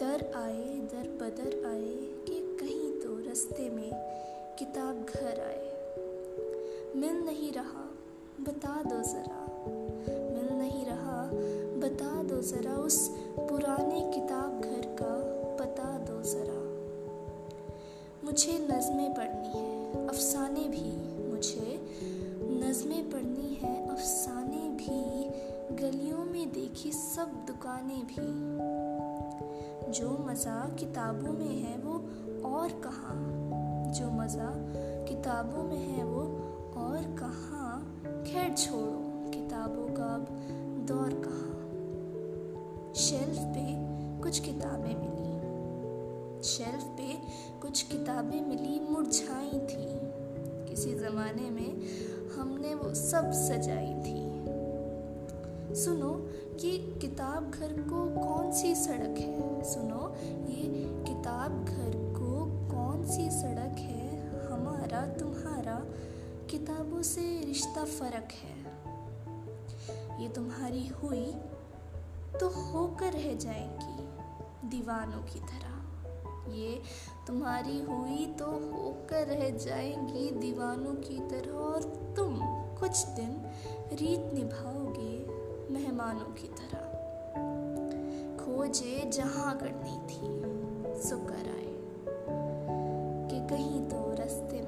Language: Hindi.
दर आए दर बदर आए कि कहीं तो रस्ते में किताब घर आए। मिल नहीं रहा, बता दो ज़रा। मिल नहीं रहा, बता दो ज़रा। उस पुराने किताब घर का बता दो ज़रा। मुझे नज़में पढ़नी है, अफसाने भी मुझे। नज़में पढ़नी है, अफसाने भी। गलियों में देखी सब दुकानें भी। जो मज़ा किताबों में है वो और कहाँ? जो मज़ा किताबों में है वो और कहाँ? खैर छोड़ो, किताबों का अब दौर कहाँ? शेल्फ पे कुछ किताबें मिली। शेल्फ पे कुछ किताबें मिली, मुरझाई थी। किसी ज़माने में हमने वो सब सजाई थी। सुनो ये किताब घर को कौन सी सड़क है? किताबों से रिश्ता फ़र्क है। ये तुम्हारी हुई तो होकर रह जाएगी दीवानों की तरह। ये तुम्हारी हुई तो होकर रह जाएँगी दीवानों की तरह और तुम कुछ दिन रीत निभाओगे मेहमानों की तरह। खोजे जहाँ करनी थी, सुकर आए कि कहीं तो रास्ते